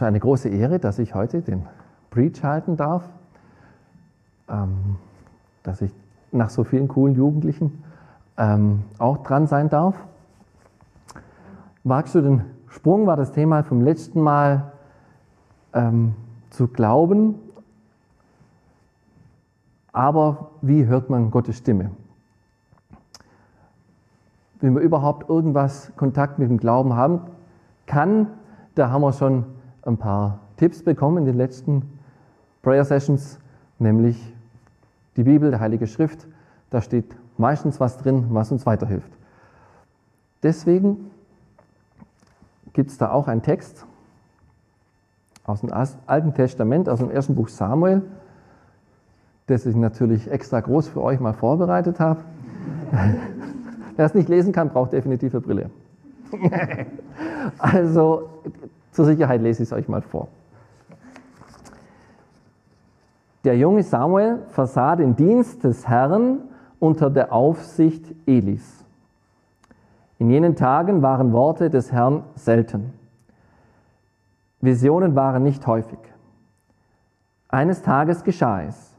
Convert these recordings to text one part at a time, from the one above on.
ist eine große Ehre, dass ich heute den Preach halten darf, ähm, dass ich nach so vielen coolen Jugendlichen ähm, auch dran sein darf. Magst du den Sprung, war das Thema vom letzten Mal, ähm, zu glauben, aber wie hört man Gottes Stimme? Wenn man überhaupt irgendwas Kontakt mit dem Glauben haben kann, da haben wir schon ein paar Tipps bekommen in den letzten Prayer Sessions, nämlich die Bibel, der Heilige Schrift. Da steht meistens was drin, was uns weiterhilft. Deswegen gibt es da auch einen Text aus dem Alten Testament, aus dem ersten Buch Samuel, das ich natürlich extra groß für euch mal vorbereitet habe. Wer es nicht lesen kann, braucht definitiv eine Brille. also zur Sicherheit lese ich es euch mal vor. Der junge Samuel versah den Dienst des Herrn unter der Aufsicht Elis. In jenen Tagen waren Worte des Herrn selten. Visionen waren nicht häufig. Eines Tages geschah es.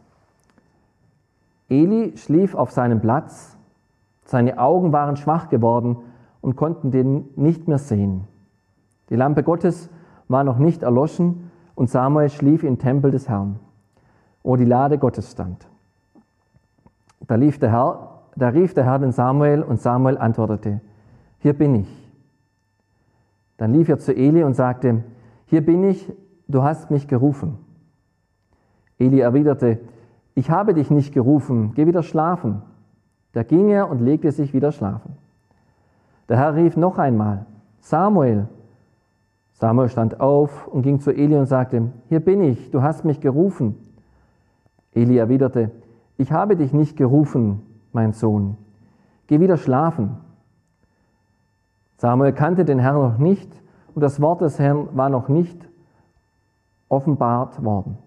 Eli schlief auf seinem Platz, seine Augen waren schwach geworden und konnten den nicht mehr sehen. Die Lampe Gottes war noch nicht erloschen und Samuel schlief im Tempel des Herrn, wo die Lade Gottes stand. Da, lief der Herr, da rief der Herr den Samuel und Samuel antwortete, hier bin ich. Dann lief er zu Eli und sagte, hier bin ich, du hast mich gerufen. Eli erwiderte, ich habe dich nicht gerufen, geh wieder schlafen. Da ging er und legte sich wieder schlafen. Der Herr rief noch einmal, Samuel, Samuel stand auf und ging zu Eli und sagte, hier bin ich, du hast mich gerufen. Eli erwiderte, ich habe dich nicht gerufen, mein Sohn, geh wieder schlafen. Samuel kannte den Herrn noch nicht und das Wort des Herrn war noch nicht offenbart worden.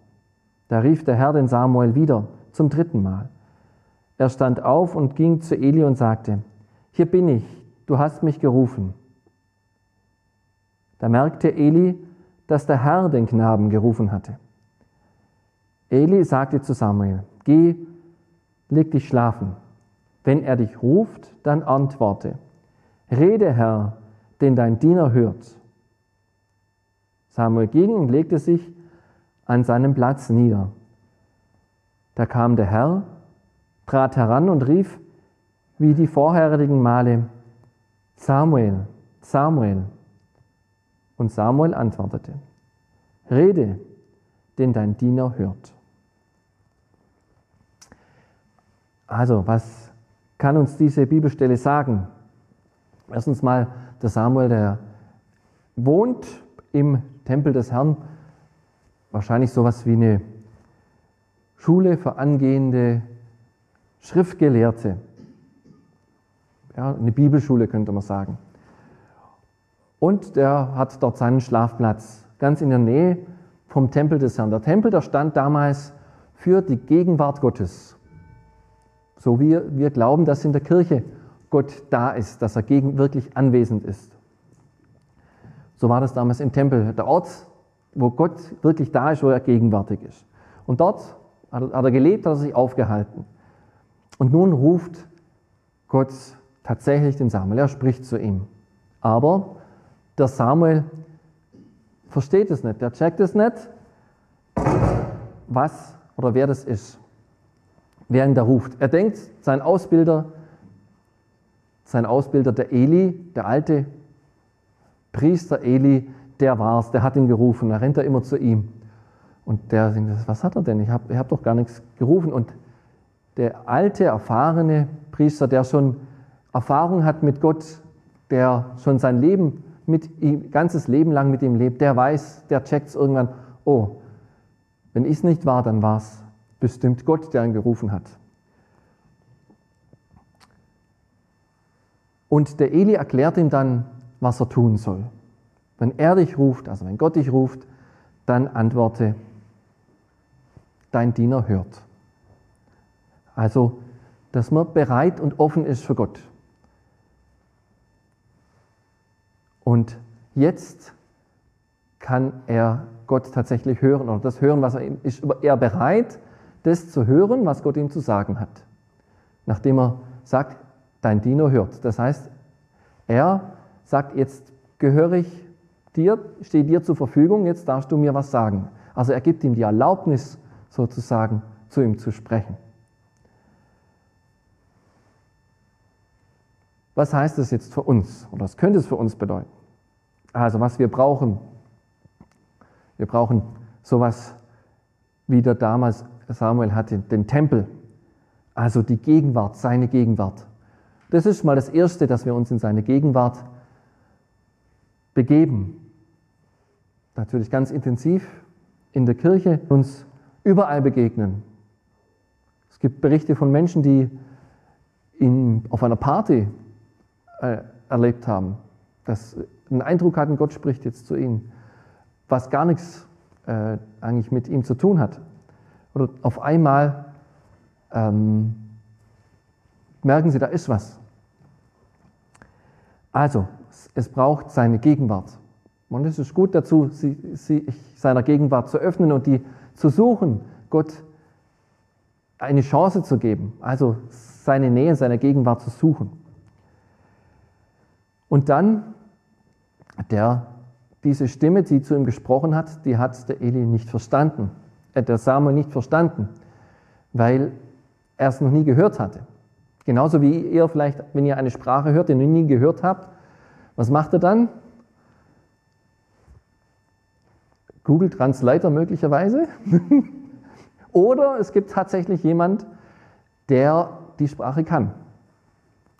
Da rief der Herr den Samuel wieder zum dritten Mal. Er stand auf und ging zu Eli und sagte, hier bin ich, du hast mich gerufen. Da merkte Eli, dass der Herr den Knaben gerufen hatte. Eli sagte zu Samuel, geh, leg dich schlafen. Wenn er dich ruft, dann antworte. Rede, Herr, denn dein Diener hört. Samuel ging und legte sich an seinem Platz nieder. Da kam der Herr, trat heran und rief, wie die vorherigen Male, Samuel, Samuel. Und Samuel antwortete, Rede, denn dein Diener hört. Also, was kann uns diese Bibelstelle sagen? Erstens mal, der Samuel, der wohnt im Tempel des Herrn, wahrscheinlich sowas wie eine Schule für angehende Schriftgelehrte. Ja, eine Bibelschule könnte man sagen. Und der hat dort seinen Schlafplatz, ganz in der Nähe vom Tempel des Herrn. Der Tempel, der stand damals für die Gegenwart Gottes. So wie wir glauben, dass in der Kirche Gott da ist, dass er gegen, wirklich anwesend ist. So war das damals im Tempel, der Ort, wo Gott wirklich da ist, wo er gegenwärtig ist. Und dort hat er gelebt, hat er sich aufgehalten. Und nun ruft Gott tatsächlich den Samuel, er spricht zu ihm. Aber der Samuel versteht es nicht, der checkt es nicht, was oder wer das ist, wer ihn da ruft. Er denkt, sein Ausbilder, sein Ausbilder, der Eli, der alte Priester Eli, der war's, der hat ihn gerufen, da rennt er immer zu ihm. Und der denkt, was hat er denn? Ich habe hab doch gar nichts gerufen. Und der alte, erfahrene Priester, der schon Erfahrung hat mit Gott, der schon sein Leben mit ihm, ganzes Leben lang mit ihm lebt, der weiß, der checkt es irgendwann, oh, wenn ich es nicht war, dann war es bestimmt Gott, der ihn gerufen hat. Und der Eli erklärt ihm dann, was er tun soll. Wenn er dich ruft, also wenn Gott dich ruft, dann antworte, dein Diener hört. Also, dass man bereit und offen ist für Gott. Und jetzt kann er Gott tatsächlich hören oder das hören, was er ist er bereit, das zu hören, was Gott ihm zu sagen hat. Nachdem er sagt, dein Diener hört. Das heißt, er sagt, jetzt gehöre ich dir, stehe dir zur Verfügung, jetzt darfst du mir was sagen. Also er gibt ihm die Erlaubnis, sozusagen zu ihm zu sprechen. Was heißt das jetzt für uns? Oder was könnte es für uns bedeuten? Also was wir brauchen. Wir brauchen sowas, wie der damals Samuel hatte, den Tempel. Also die Gegenwart, seine Gegenwart. Das ist mal das Erste, dass wir uns in seine Gegenwart begeben. Natürlich ganz intensiv in der Kirche, uns überall begegnen. Es gibt Berichte von Menschen, die ihn auf einer Party äh, erlebt haben, dass einen Eindruck hatten, Gott spricht jetzt zu ihnen, was gar nichts äh, eigentlich mit ihm zu tun hat. Oder auf einmal ähm, merken sie, da ist was. Also, es braucht seine Gegenwart. Und es ist gut dazu, sich seiner Gegenwart zu öffnen und die zu suchen, Gott eine Chance zu geben, also seine Nähe, seine Gegenwart zu suchen. Und dann, der, diese Stimme, die zu ihm gesprochen hat, die hat der Eli nicht verstanden, äh, der Samuel nicht verstanden, weil er es noch nie gehört hatte. Genauso wie ihr vielleicht, wenn ihr eine Sprache hört, die ihr noch nie gehört habt, was macht er dann? Google Translator möglicherweise. Oder es gibt tatsächlich jemand, der die Sprache kann.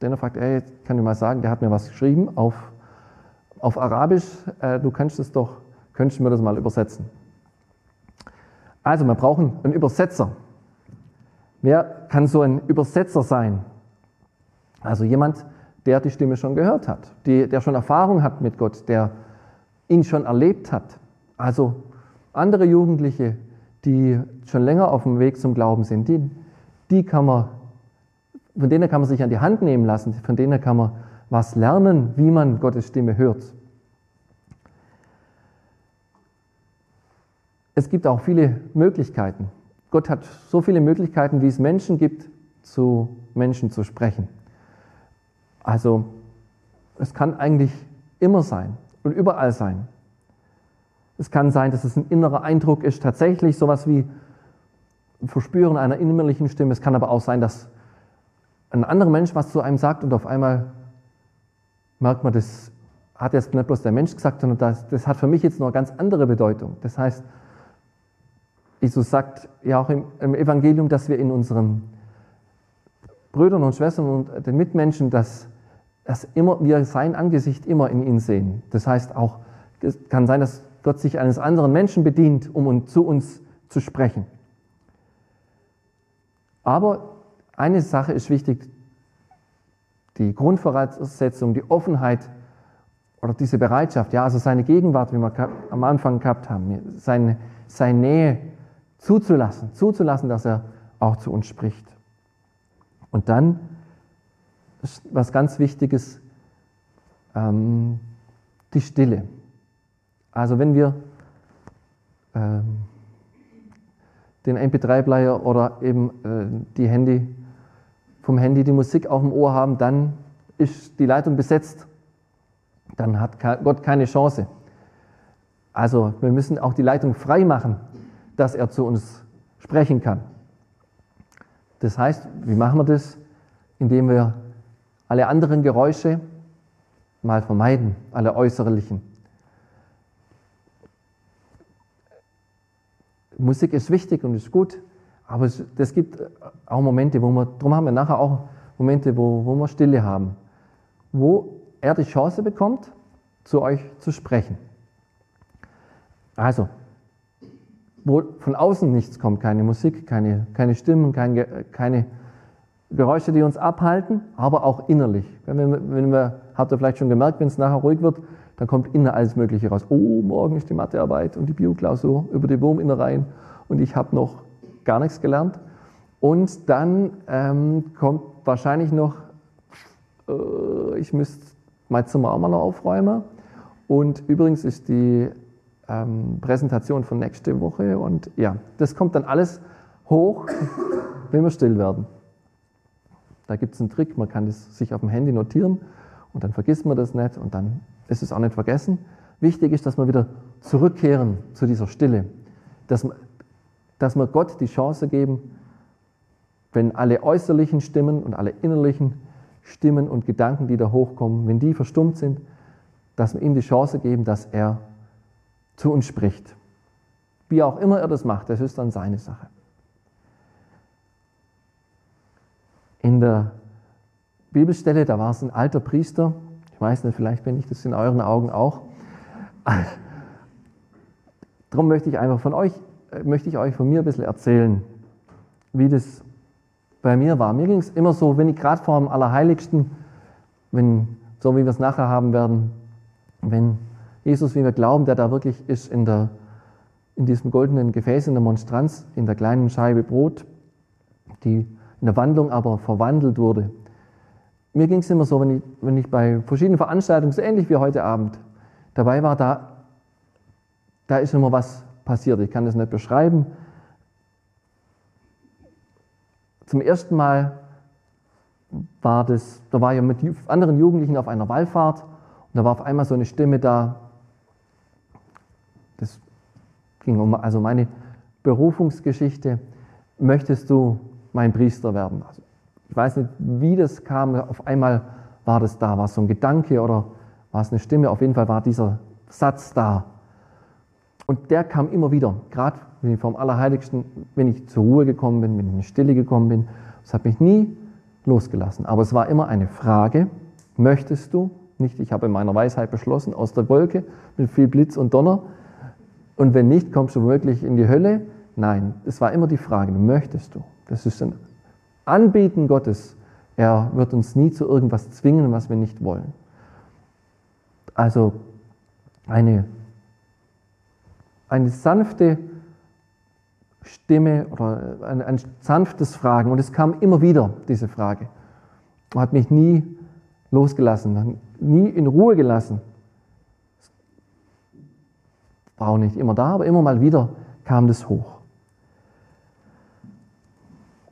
Denn er fragt, ey, kann ich mal sagen, der hat mir was geschrieben auf, auf Arabisch, äh, du kannst es doch, könntest mir das mal übersetzen. Also, wir brauchen einen Übersetzer. Wer kann so ein Übersetzer sein? Also jemand, der die Stimme schon gehört hat, die, der schon Erfahrung hat mit Gott, der ihn schon erlebt hat. Also andere Jugendliche, die schon länger auf dem Weg zum Glauben sind, die, die kann man, von denen kann man sich an die Hand nehmen lassen, von denen kann man was lernen, wie man Gottes Stimme hört. Es gibt auch viele Möglichkeiten. Gott hat so viele Möglichkeiten, wie es Menschen gibt, zu Menschen zu sprechen. Also es kann eigentlich immer sein und überall sein. Es kann sein, dass es ein innerer Eindruck ist, tatsächlich sowas wie Verspüren einer innerlichen Stimme. Es kann aber auch sein, dass ein anderer Mensch was zu einem sagt und auf einmal merkt man, das hat jetzt nicht bloß der Mensch gesagt, sondern das, das hat für mich jetzt noch eine ganz andere Bedeutung. Das heißt, Jesus sagt ja auch im, im Evangelium, dass wir in unseren Brüdern und Schwestern und den Mitmenschen, dass, dass immer, wir sein Angesicht immer in ihnen sehen. Das heißt auch, es kann sein, dass Gott sich eines anderen Menschen bedient, um zu uns zu sprechen. Aber eine Sache ist wichtig, die Grundvoraussetzung, die Offenheit oder diese Bereitschaft, ja, also seine Gegenwart, wie wir am Anfang gehabt haben, seine, seine Nähe zuzulassen, zuzulassen, dass er auch zu uns spricht. Und dann was ganz Wichtiges, ähm, die Stille. Also wenn wir ähm, den MP3-Player oder eben äh, die Handy, vom Handy die Musik auf dem Ohr haben, dann ist die Leitung besetzt. Dann hat Gott keine Chance. Also wir müssen auch die Leitung frei machen, dass er zu uns sprechen kann. Das heißt, wie machen wir das? Indem wir alle anderen Geräusche mal vermeiden, alle äußerlichen. Musik ist wichtig und ist gut, aber es, es gibt auch Momente, wo wir, darum haben wir nachher auch Momente, wo, wo wir Stille haben, wo er die Chance bekommt, zu euch zu sprechen. Also, wo von außen nichts kommt, keine Musik, keine, keine Stimmen, keine, keine Geräusche, die uns abhalten, aber auch innerlich. Wenn wir, wenn wir, habt ihr vielleicht schon gemerkt, wenn es nachher ruhig wird, dann kommt innen alles Mögliche raus. Oh, morgen ist die Mathearbeit und die Bioklausur über die Wurminnereien und ich habe noch gar nichts gelernt. Und dann ähm, kommt wahrscheinlich noch, äh, ich müsste mein Zimmer auch mal noch aufräumen. Und übrigens ist die ähm, Präsentation von nächste Woche und ja, das kommt dann alles hoch, wenn wir still werden. Da gibt es einen Trick, man kann das sich auf dem Handy notieren und dann vergisst man das nicht und dann ist es auch nicht vergessen. Wichtig ist, dass wir wieder zurückkehren zu dieser Stille, dass, dass wir Gott die Chance geben, wenn alle äußerlichen Stimmen und alle innerlichen Stimmen und Gedanken, die da hochkommen, wenn die verstummt sind, dass wir ihm die Chance geben, dass er zu uns spricht. Wie auch immer er das macht, das ist dann seine Sache. In der Bibelstelle, da war es ein alter Priester, ich weiß nicht, vielleicht bin ich das in euren Augen auch. Darum möchte ich einfach von euch, möchte ich euch von mir ein bisschen erzählen, wie das bei mir war. Mir ging es immer so, wenn ich gerade vor dem Allerheiligsten, wenn, so wie wir es nachher haben werden, wenn Jesus, wie wir glauben, der da wirklich ist in, der, in diesem goldenen Gefäß, in der Monstranz, in der kleinen Scheibe Brot, die in der Wandlung aber verwandelt wurde. Mir ging es immer so, wenn ich, wenn ich bei verschiedenen Veranstaltungen, so ähnlich wie heute Abend, dabei war, da, da ist immer was passiert. Ich kann das nicht beschreiben. Zum ersten Mal war das, da war ich mit anderen Jugendlichen auf einer Wallfahrt und da war auf einmal so eine Stimme da, das ging um also meine Berufungsgeschichte. Möchtest du mein Priester werden? Also ich weiß nicht, wie das kam. Auf einmal war das da. War es so ein Gedanke oder war es eine Stimme? Auf jeden Fall war dieser Satz da. Und der kam immer wieder. Gerade wenn ich vom Allerheiligsten, wenn ich zur Ruhe gekommen bin, wenn ich in die Stille gekommen bin. Es hat mich nie losgelassen. Aber es war immer eine Frage. Möchtest du? Nicht, ich habe in meiner Weisheit beschlossen, aus der Wolke mit viel Blitz und Donner, und wenn nicht, kommst du wirklich in die Hölle? Nein, es war immer die Frage, möchtest du? Das ist ein Anbeten Gottes. Er wird uns nie zu irgendwas zwingen, was wir nicht wollen. Also eine, eine sanfte Stimme oder ein, ein sanftes Fragen. Und es kam immer wieder, diese Frage. Er hat mich nie losgelassen, nie in Ruhe gelassen war auch nicht immer da, aber immer mal wieder kam das hoch.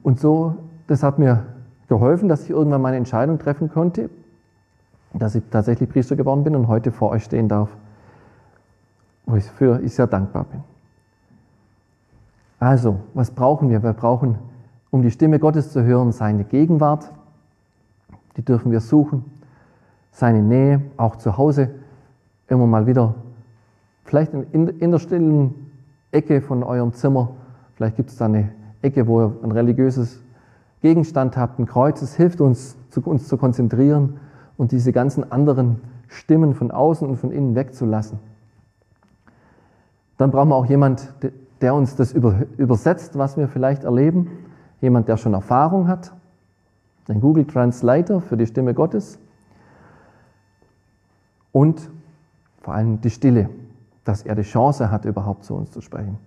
Und so, das hat mir geholfen, dass ich irgendwann meine Entscheidung treffen konnte, dass ich tatsächlich Priester geworden bin und heute vor euch stehen darf, wofür ich sehr dankbar bin. Also, was brauchen wir? Wir brauchen, um die Stimme Gottes zu hören, seine Gegenwart. Die dürfen wir suchen. Seine Nähe, auch zu Hause, immer mal wieder Vielleicht in, in der stillen Ecke von eurem Zimmer, vielleicht gibt es da eine Ecke, wo ihr ein religiöses Gegenstand habt, ein Kreuz. Es hilft uns, uns zu konzentrieren und diese ganzen anderen Stimmen von außen und von innen wegzulassen. Dann brauchen wir auch jemand, der uns das übersetzt, was wir vielleicht erleben. Jemand, der schon Erfahrung hat. Ein Google Translator für die Stimme Gottes. Und vor allem die Stille dass er die Chance hat, überhaupt zu uns zu sprechen.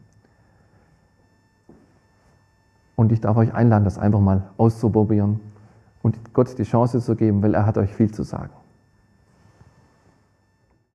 Und ich darf euch einladen, das einfach mal auszuprobieren und Gott die Chance zu geben, weil er hat euch viel zu sagen.